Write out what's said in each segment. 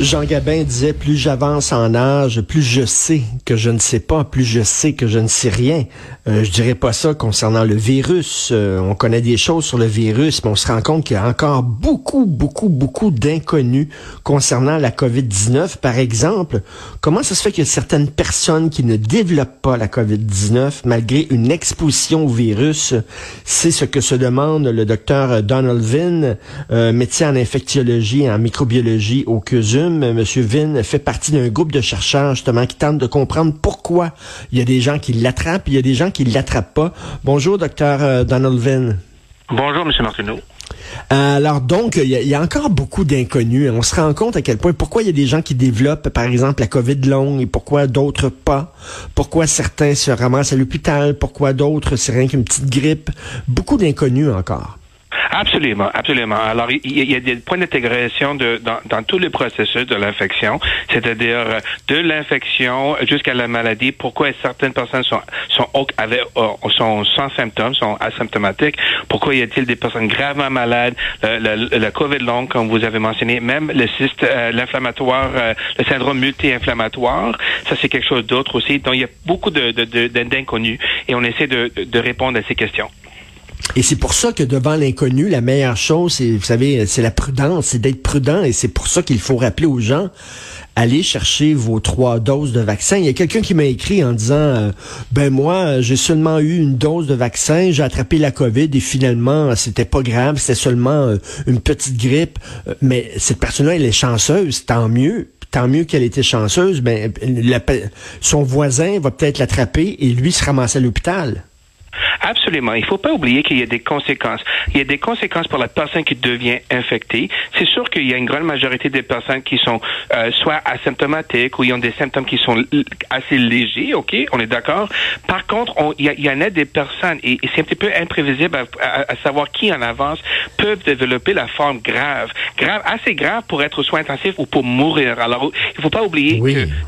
Jean Gabin disait plus j'avance en âge, plus je sais que je ne sais pas, plus je sais que je ne sais rien. Euh, je dirais pas ça concernant le virus. Euh, on connaît des choses sur le virus, mais on se rend compte qu'il y a encore beaucoup, beaucoup, beaucoup d'inconnus concernant la COVID-19. Par exemple, comment ça se fait qu'il y a certaines personnes qui ne développent pas la COVID-19 malgré une exposition au virus? C'est ce que se demande le docteur Donald Vin, euh, médecin en infectiologie et en microbiologie au CUSUM. Monsieur Vin fait partie d'un groupe de chercheurs justement qui tentent de comprendre pourquoi il y a des gens qui l'attrapent, il y a des gens qui l'attrapent pas. Bonjour, docteur euh, Donald Vin. Bonjour, Monsieur Martineau. alors donc, il y, a encore beaucoup d'inconnus. On se rend compte à quel point, pourquoi il y a des gens qui développent, par exemple, la COVID longue et pourquoi d'autres pas. Pourquoi certains se ramassent à l'hôpital, pourquoi d'autres, c'est rien qu'une petite grippe. Beaucoup d'inconnus encore. Absolument, absolument. Alors, il y, a des points d'intégration de, dans, dans tout le processus de l'infection, c'est-à-dire euh, de l'infection jusqu'à la maladie. Pourquoi certaines personnes sont sont, euh, sont sans symptômes, sont asymptomatiques? Pourquoi y a-t-il des personnes gravement malades? Le, COVID long, comme vous avez mentionné, même le cyste, euh, l'inflammatoire, le syndrome multi-inflammatoire, ça c'est quelque chose d'autre aussi. Donc, il y a beaucoup de d'inconnus et on essaie de, de répondre à ces questions. Et c'est pour ça que devant l'inconnu, la meilleure chose, c'est, vous savez, c'est la prudence, c'est d'être prudent. Et c'est pour ça qu'il faut rappeler aux gens, allez chercher vos trois doses de vaccin. Il y a quelqu'un qui m'a écrit en disant, euh, ben moi, j'ai seulement eu une dose de vaccin, j'ai attrapé la COVID et finalement, c'était pas grave, c'était seulement euh, une petite grippe. Euh, mais cette personne-là, elle est chanceuse, tant mieux tant mieux qu'elle était chanceuse, ben, son voisin va peut-être l'attraper et lui se ramasser à l'hôpital. Absolument. Il ne faut pas oublier qu'il y a des conséquences. Il y a des conséquences pour la personne qui devient infectée. C'est sûr qu'il y a une grande majorité des personnes qui sont euh, soit asymptomatiques ou ils ont des symptômes qui sont assez légers, OK? On est d'accord? Par contre, il y, en a des personnes, et, c'est un petit peu imprévisible à, savoir qui en avance, peuvent développer la forme grave. Grave, assez grave pour être soin intensif ou pour mourir. Alors, il ne faut pas oublier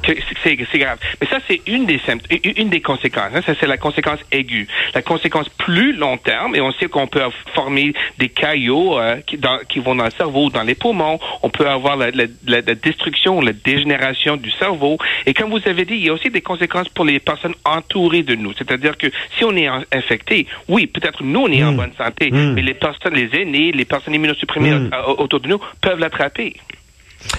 que, c'est grave. Mais ça, c'est une des une des conséquences. Hein. Ça, c'est la conséquence aiguë. La conséquence plus long terme, et on sait qu'on peut former des caillots euh, qui, qui, vont dans le cerveau ou dans les poumons. On peut avoir la, la, la, destruction, la dégénération du cerveau. Et comme vous avez dit, il y a aussi des conséquences pour les personnes entourées de nous. C'est-à-dire que si on est infecté, oui, peut-être nous, on est en hmm. bonne santé, hmm. mais les personnes, les aînés, les personnes immunosupprimées hmm. autour de nous peuvent l'attraper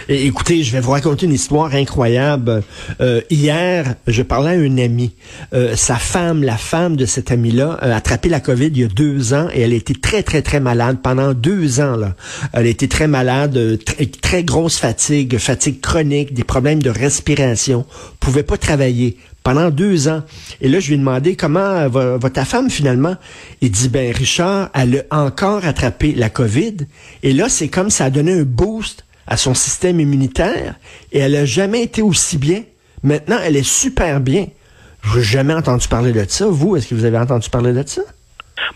écoutez, je vais vous raconter une histoire incroyable. Euh, hier, je parlais à un ami. Euh, sa femme, la femme de cet ami-là, a attrapé la COVID il y a deux ans et elle était très, très, très malade pendant deux ans. Là. Elle était très malade, euh, très, grosse fatigue, fatigue chronique, des problèmes de respiration, pouvait pas travailler pendant deux ans. Et là, je lui ai demandé comment va, va, ta femme finalement? Il dit, ben Richard, elle a encore attrapé la COVID. Et là, c'est comme ça a donné un boost à son système immunitaire et elle n'a jamais été aussi bien. Maintenant, elle est super bien. Je n'ai jamais entendu parler de ça. Vous, est-ce que vous avez entendu parler de ça?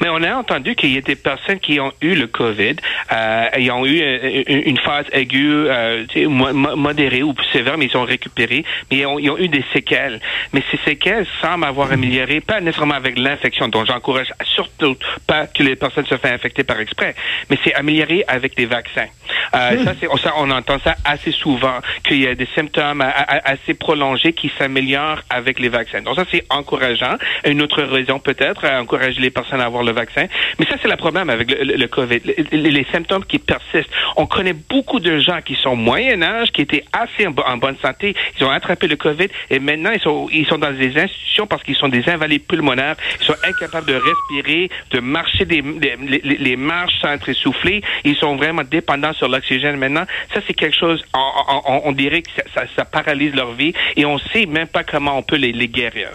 Mais on a entendu qu'il y a des personnes qui ont eu le COVID, euh, ils ont eu euh, une phase aiguë, euh, modérée ou sévère, mais ils ont récupéré, mais ils ont, ils ont, eu des séquelles. Mais ces séquelles semblent avoir amélioré, pas nécessairement avec l'infection, dont j'encourage surtout pas que les personnes se fassent infecter par exprès, mais c'est amélioré avec des vaccins. Euh, ça, c'est, ça, on entend ça assez souvent, qu'il y a des symptômes assez prolongés qui s'améliorent avec les vaccins. Donc ça, c'est encourageant. Une autre raison peut-être, à encourager les personnes à avoir le vaccin. Mais ça, c'est le problème avec le, COVID. Les, symptômes qui persistent. On connaît beaucoup de gens qui sont moyen âge, qui étaient assez en, bonne santé. Ils ont attrapé le COVID et maintenant, ils sont, ils sont dans des institutions parce qu'ils sont des invalides pulmonaires. Ils sont incapables de respirer, de marcher des, les, marches sans être essoufflés. Ils sont vraiment dépendants sur l'oxygène maintenant. Ça, c'est quelque chose, on, dirait que ça, paralyse leur vie et on sait même pas comment on peut les, les guérir.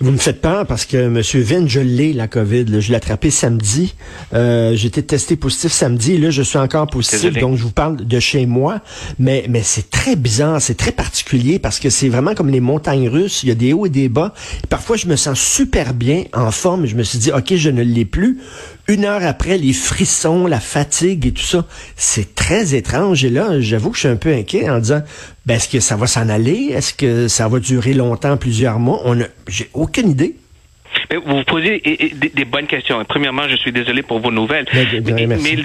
Vous me faites peur parce que M. Vin, je l'ai, la COVID. Je l'ai attrapé samedi. Euh, été testé positif samedi. Et là, je suis encore positif. Donc, je vous parle de chez moi. Mais, mais c'est très bizarre, c'est très particulier parce que c'est vraiment comme les montagnes russes. Il y a des hauts et des bas. parfois, je me sens super bien, en forme. Je me suis dit, OK, je ne l'ai plus. Une heure après, les frissons, la fatigue et tout ça, c'est très étrange. Et là, j'avoue que je suis un peu inquiet en disant, ben, est-ce que ça va s'en aller? Est-ce que ça va durer longtemps, plusieurs mois? On a, j'ai aucune idée. Mais vous vous posez des, bonnes questions. Premièrement, je suis désolé pour vos nouvelles. mais, mais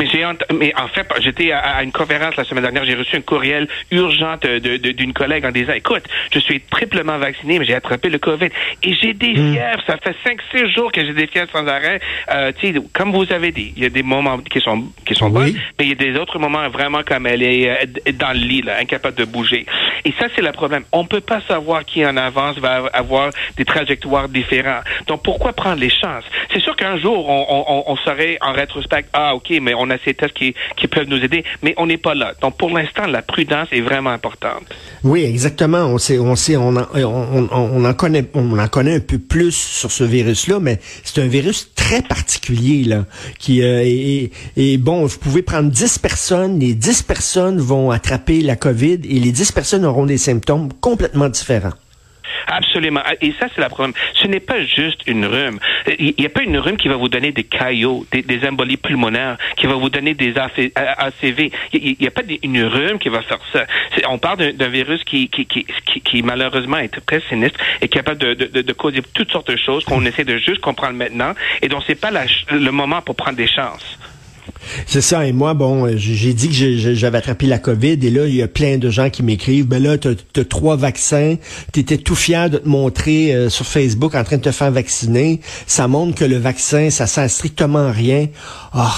j'ai mais en fait j'étais à, une conférence la semaine dernière, j'ai reçu un courriel urgent de, d'une collègue en disant écoute, je suis triplement vacciné mais j'ai attrapé le Covid et j'ai des hmm. fièvres, ça fait 5 6 jours que j'ai des fièvres sans arrêt. Euh, tu sais comme vous avez dit, il y a des moments qui sont qui sont bons, mais il y a des autres moments vraiment comme elle est euh, dans le lit là, incapable de bouger. Et ça c'est le problème. On peut pas savoir qui en avance va avoir des trajectoires différentes. Donc pourquoi prendre les chances? C'est sûr qu'un jour on, on, on, serait en rétrospect ah OK mais on a ces tests qui, qui peuvent nous aider, mais on n'est pas là. Donc, pour l'instant, la prudence est vraiment importante. Oui, exactement. On sait, on sait, on en, on, on en connaît, on en connaît un peu plus sur ce virus-là, mais c'est un virus très particulier là, qui euh, est, bon. Vous pouvez prendre 10 personnes, les 10 personnes vont attraper la COVID et les 10 personnes auront des symptômes complètement différents. Absolument. Et ça, c'est la problème. Ce n'est pas juste une rhume. Il n'y a pas une rhume qui va vous donner des caillots, des, des embolies pulmonaires, qui va vous donner des ACV. Il n'y a pas une rhume qui va faire ça. On parle d'un virus qui, qui, qui, qui, malheureusement est très sinistre et capable de, de, de causer toutes sortes de choses qu'on essaie de juste comprendre maintenant et dont c'est pas le moment pour prendre des chances. C'est ça. Et moi, bon, euh, j'ai dit que j'avais attrapé la COVID et là, il y a plein de gens qui m'écrivent, ben là, t'as as trois vaccins, t'étais tout fier de te montrer euh, sur Facebook en train de te faire vacciner. Ça montre que le vaccin, ça sert strictement rien. Ah.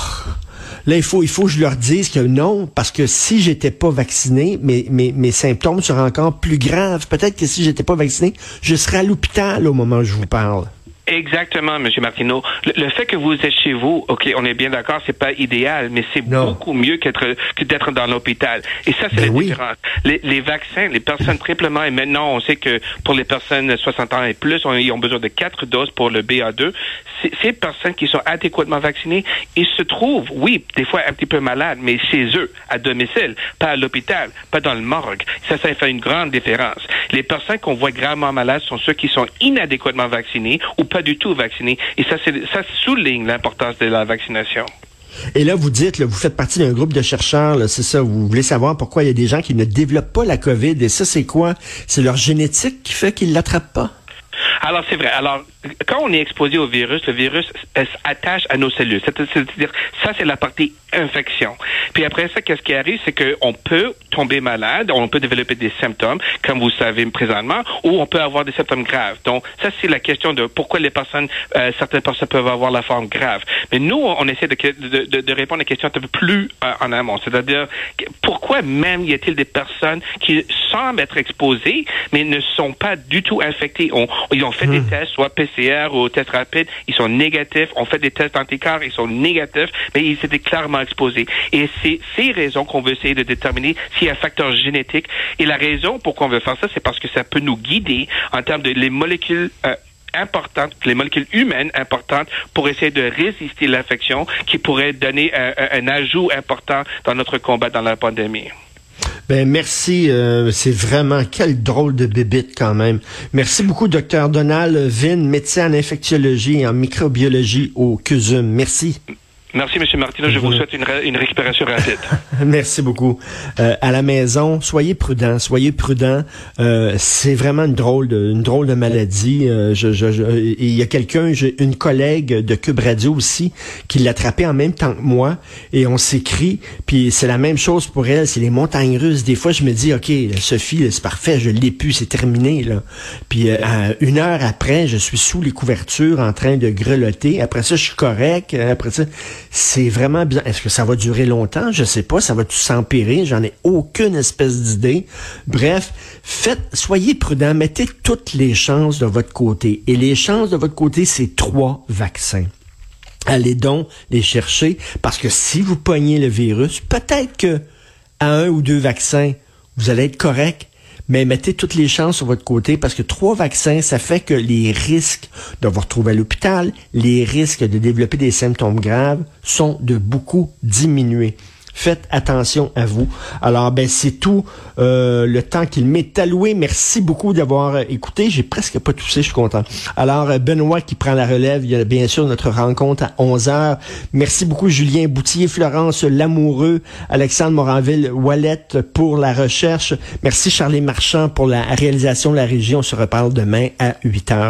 Là, il faut, il faut que je leur dise que non, parce que si j'étais pas vacciné, mes, mes, mes symptômes seraient encore plus graves. Peut-être que si j'étais pas vacciné, je serais à l'hôpital au moment où je vous parle. Exactement, M. Martineau. Le, fait que vous êtes chez vous, OK, on est bien d'accord, c'est pas idéal, mais c'est beaucoup mieux qu'être que d'être dans l'hôpital. Et ça, c'est ben la différence. Les, les, vaccins, les personnes triplement, et maintenant, on sait que pour les personnes 60 ans et plus, ils ont besoin de quatre doses pour le BA2. Ces personnes qui sont adéquatement vaccinées, ils se trouvent, oui, des fois un petit peu malades, mais chez eux, à domicile, pas à l'hôpital, pas dans le morgue. Ça, ça fait une grande différence. Les personnes qu'on voit gravement malades sont ceux qui sont inadéquatement vaccinés ou pas du tout vaccinés. Et ça, souligne l'importance de la vaccination. Et là, vous dites, vous faites partie d'un groupe de chercheurs, c'est ça, vous voulez savoir pourquoi il y a des gens qui ne développent pas la COVID. Et ça, c'est quoi? C'est leur génétique qui fait qu'ils l'attrapent pas? Alors, c'est vrai. Alors, quand on est exposé au virus, le virus s'attache à nos cellules. C'est-à-dire, ça, c'est la partie infection. Puis après ça, qu'est-ce qui arrive, c'est qu'on peut tomber malade, on peut développer des symptômes, comme vous savez présentement, ou on peut avoir des symptômes graves. Donc, ça, c'est la question de pourquoi les personnes, euh, certaines personnes peuvent avoir la forme grave. Mais nous, on essaie de, de, de répondre à la question un peu plus euh, en amont. C'est-à-dire, pourquoi même y a-t-il des personnes qui semblent être exposées, mais ne sont pas du tout infectées? Fait des hmm. tests, soit PCR ou tests rapides, ils sont négatifs. On fait des tests anticorps, ils sont négatifs, mais ils étaient clairement exposés. Et c'est ces raisons qu'on veut essayer de déterminer s'il y a un facteur génétique. Et la raison pour qu'on veut faire ça, c'est parce que ça peut nous guider en termes de les molécules euh, importantes, les molécules humaines importantes pour essayer de résister l'infection qui pourrait donner un, ajout important dans notre combat dans la pandémie. Ben merci, euh, c'est vraiment quel drôle de bébite quand même. Merci beaucoup, docteur Donald Vin, médecin en infectiologie et en microbiologie au CUSUM. Merci. Merci, M. Martineau. Je vous souhaite une, une récupération rapide. Merci beaucoup. Euh, à la maison, soyez prudents, soyez prudents. Euh, c'est vraiment une drôle de, une drôle de maladie. Euh, je, je, il y a quelqu'un, une collègue de Cube Radio aussi, qui l'a attrapé en même temps que moi, et on s'écrit. Puis c'est la même chose pour elle. C'est les montagnes russes. Des fois, je me dis, ok, Sophie, c'est parfait, je l'ai pu, c'est terminé là. Puis euh, une heure après, je suis sous les couvertures en train de grelotter. Après ça, je suis correct. Après ça c'est vraiment bien. Est-ce que ça va durer longtemps? Je sais pas. Ça va tout s'empirer? J'en ai aucune espèce d'idée. Bref, faites, soyez prudents. Mettez toutes les chances de votre côté. Et les chances de votre côté, c'est trois vaccins. Allez donc les chercher parce que si vous pognez le virus, peut-être que à un ou deux vaccins, vous allez être correct, mais mettez toutes les chances sur votre côté parce que trois vaccins, ça fait que les risques de vous retrouver à l'hôpital, les risques de développer des symptômes graves sont de beaucoup diminués. Faites attention à vous. Alors, ben c'est tout euh, le temps qu'il m'est alloué. Merci beaucoup d'avoir euh, écouté. J'ai presque pas toussé, je suis content. Alors, euh, Benoît qui prend la relève. Il y a bien sûr notre rencontre à 11 heures. Merci beaucoup, Julien Boutier, Florence Lamoureux, Alexandre Moranville, Wallet pour la recherche. Merci, Charlie Marchand, pour la réalisation de la région. On se reparle demain à 8 heures.